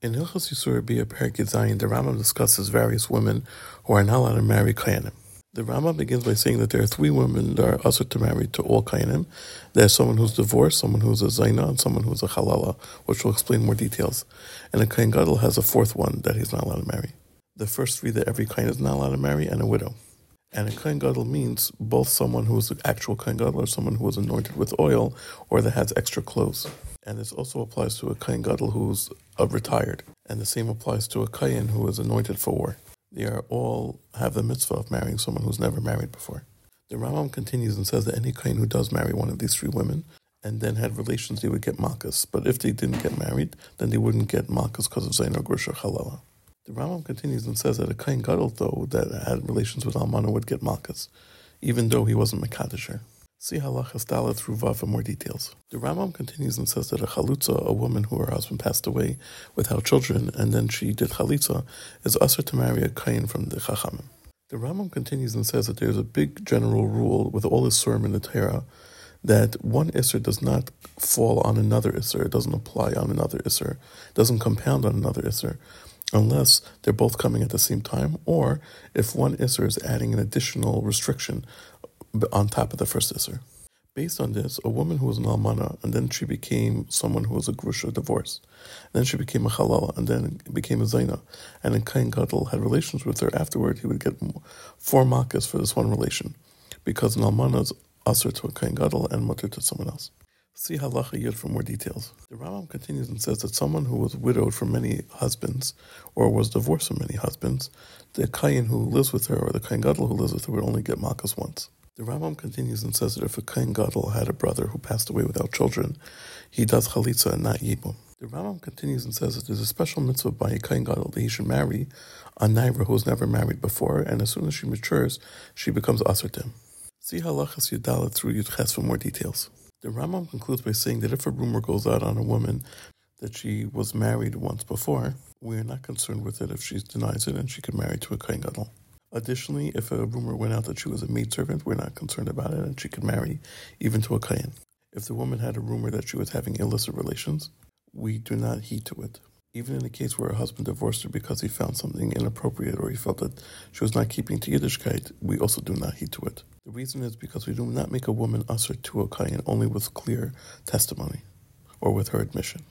In Hilchos Isurei Biah Perek Zayin, the Rambam discusses various women who are not allowed to marry Kohanim. The Rambam begins by saying that there are three women that are usher to marry to all Kohanim. There's someone who's divorced, someone who's a Zaina, and someone who's a Halala, which we'll explain more details. And a Kohen Gadol has a fourth one that he's not allowed to marry. The first three that every Kohen is not allowed to marry, and a widow. And a Kohen Gadol means both someone who is an actual Kohen Gadol or someone who is anointed with oil or that has extra clothes. And this also applies to a Kohen Gadol who's uh, retired. And the same applies to a Kohen who is anointed for war. They are all have the mitzvah of marrying someone who's never married before. The Rambam continues and says that any Kohen who does marry one of these three women and then had relations, they would get makas. But if they didn't get married, then they wouldn't get makas because of Zaino Grusha Halala. The Rambam continues and says that a Kohen Gadol, though, that had relations with Almana would get Malkas, even though he wasn't Makadisher. See Halachas Dala through Vav for more details. The Rambam continues and says that a Chalutza, a woman who her husband passed away without children, and then she did Chalitza, is usher to marry a Kohen from the Chachamim. The Rambam continues and says that there's a big general rule with all the Surim in the Torah that one Isser does not fall on another Isser, it doesn't apply on another Isser, doesn't compound on another Isser unless they're both coming at the same time, or if one Isser is adding an additional restriction on top of the first Isser. Based on this, a woman who was an almana, and then she became someone who was a grusha, divorce. Then she became a halal, and then became a zaina. And then Kohen Gadol had relations with her afterward, he would get four makas for this one relation. Because an almana is usher to a Kohen Gadol and mutter to someone else. See Halacha Yud for more details. The Rambam continues and says that someone who was widowed from many husbands or was divorced from many husbands, the kohen who lives with her or the kohen Gadol who lives with her would only get Makas once. The Rambam continues and says that if a Kohen Gadol had a brother who passed away without children, he does Chalitza and not Yibum. The Rambam continues and says that there's a special mitzvah by a Kohen Gadol that he should marry a Naira who was never married before, and as soon as she matures, she becomes Asartim. See Halachas Yudalit through Yudches for more details. The Rambam concludes by saying that if a rumor goes out on a woman that she was married once before, we are not concerned with it if she denies it and she can marry to a Kohen Gadol. Additionally, if a rumor went out that she was a maid servant, we're not concerned about it and she could marry even to a Kohen. If the woman had a rumor that she was having illicit relations, we do not heed to it. Even in the case where her husband divorced her because he found something inappropriate or he felt that she was not keeping to Yiddishkeit, we also do not heed to it. The reason is because we do not make a woman usher to a kohen only with clear testimony or with her admission.